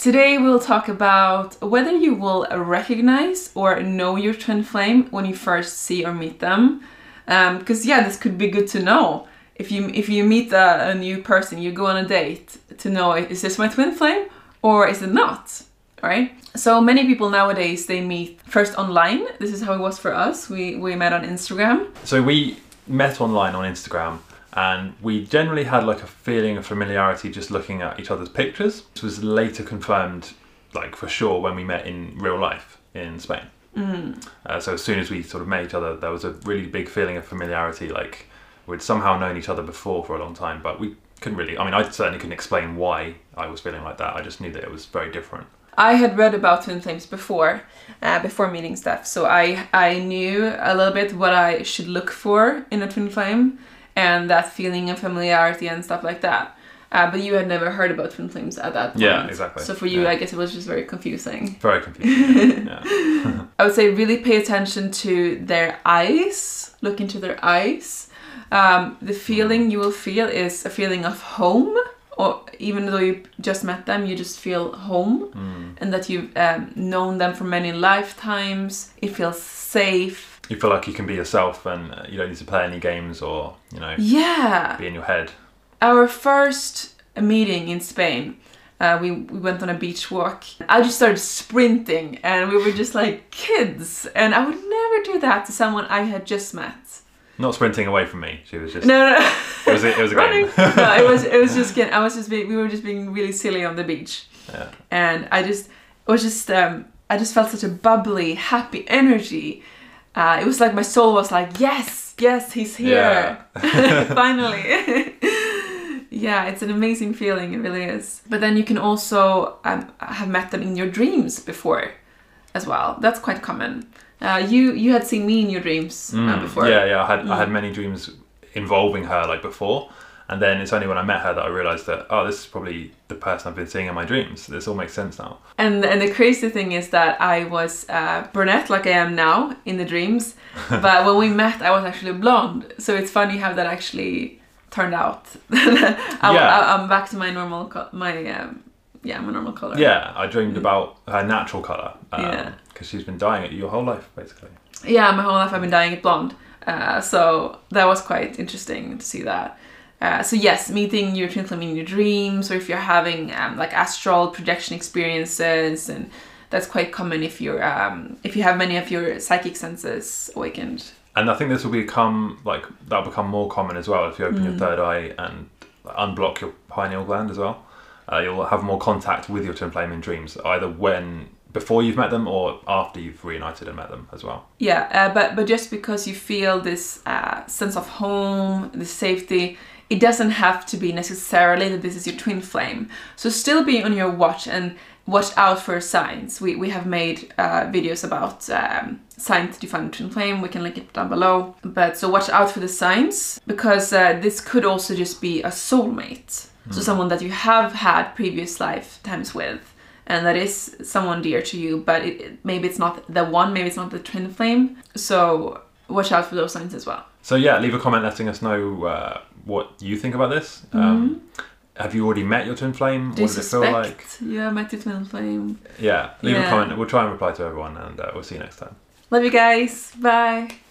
Today we'll talk about whether you will recognize or know your twin flame when you first see or meet them. Um, because yeah, this could be good to know. If you if you meet a, a new person, you go on a date to know is this my twin flame or is it not? Right? So many people nowadays they meet first online. This is how it was for us. We we met on Instagram. So we met online on Instagram and we generally had like a feeling of familiarity just looking at each other's pictures. This was later confirmed, like for sure, when we met in real life in Spain. Mm. Uh, so as soon as we sort of met each other, there was a really big feeling of familiarity. Like we'd somehow known each other before for a long time, but we couldn't really. I mean, I certainly couldn't explain why I was feeling like that. I just knew that it was very different. I had read about twin flames before, uh, before meeting Steph, so I I knew a little bit what I should look for in a twin flame and that feeling of familiarity and stuff like that. Uh, but you had never heard about twin flames at that point. Yeah, exactly. So for you, Yeah. I guess it was just very confusing. Very confusing. yeah. yeah. I would say really pay attention to their eyes. Look into their eyes. Um, the feeling you will feel is a feeling of home, or even though you just met them, you just feel home, Mm. and that you've um, known them for many lifetimes. It feels safe. You feel like you can be yourself, and uh, you don't need to play any games or you know Yeah. be in your head. Our first meeting in Spain, uh, we, we went on a beach walk. I just started sprinting and we were just like kids. And I would never do that to someone I had just met. Not sprinting away from me. She was just. No, no, no. It was a, it was a game. no, it was it was just. I was just being we were just being really silly on the beach. Yeah. And I just it was just um I just felt such a bubbly, happy energy. Uh, it was like my soul was like, yes, yes, he's here. Finally. yeah, it's an amazing feeling, it really is. But then you can also um, have met them in your dreams before as well. That's quite common. Uh, you you had seen me in your dreams uh, Mm, before. Yeah, yeah. I had I Mm. had many dreams involving her like before, and then it's only when I met her that I realised that oh, this is probably the person I've been seeing in my dreams. This all makes sense now. And and the crazy thing is that I was uh, brunette like I am now in the dreams, but when we met, I was actually blonde. So it's funny how that actually turned out. I, Yeah. am back to my normal, co- my um, yeah, my normal color. Yeah, I dreamed about her natural colour. Um, Yeah. Because she's been dyeing it your whole life, basically. Yeah, my whole life I've been dyeing it blonde. Uh, so that was quite interesting to see that. Uh, so yes, meeting your twin flame in your dreams, or if you're having um, like astral projection experiences, and that's quite common if you're um, if you have many of your psychic senses awakened. And I think this will become like that'll become more common as well if you open your Mm. third eye and unblock your pineal gland as well. Uh, you'll have more contact with your twin flame in dreams, either when before you've met them or after you've reunited and met them as well. Yeah, uh, but but just because you feel this uh, sense of home, the safety, it doesn't have to be necessarily that this is your twin flame. So still be on your watch and watch out for signs. We we have made uh, videos about um, signs to find twin flame. We can link it down below. But so watch out for the signs because uh, this could also just be a soulmate. So someone that you have had previous lifetimes with and that is someone dear to you, but it- maybe it's not the one, maybe it's not the twin flame. So watch out for those signs as well. So yeah, leave a comment letting us know uh, what you think about this. Um, have you already met your twin flame? Do what does it feel like? you have met your twin flame? Yeah, leave Yeah. a comment. We'll try and reply to everyone, and uh, we'll see you next time. Love you guys. Bye.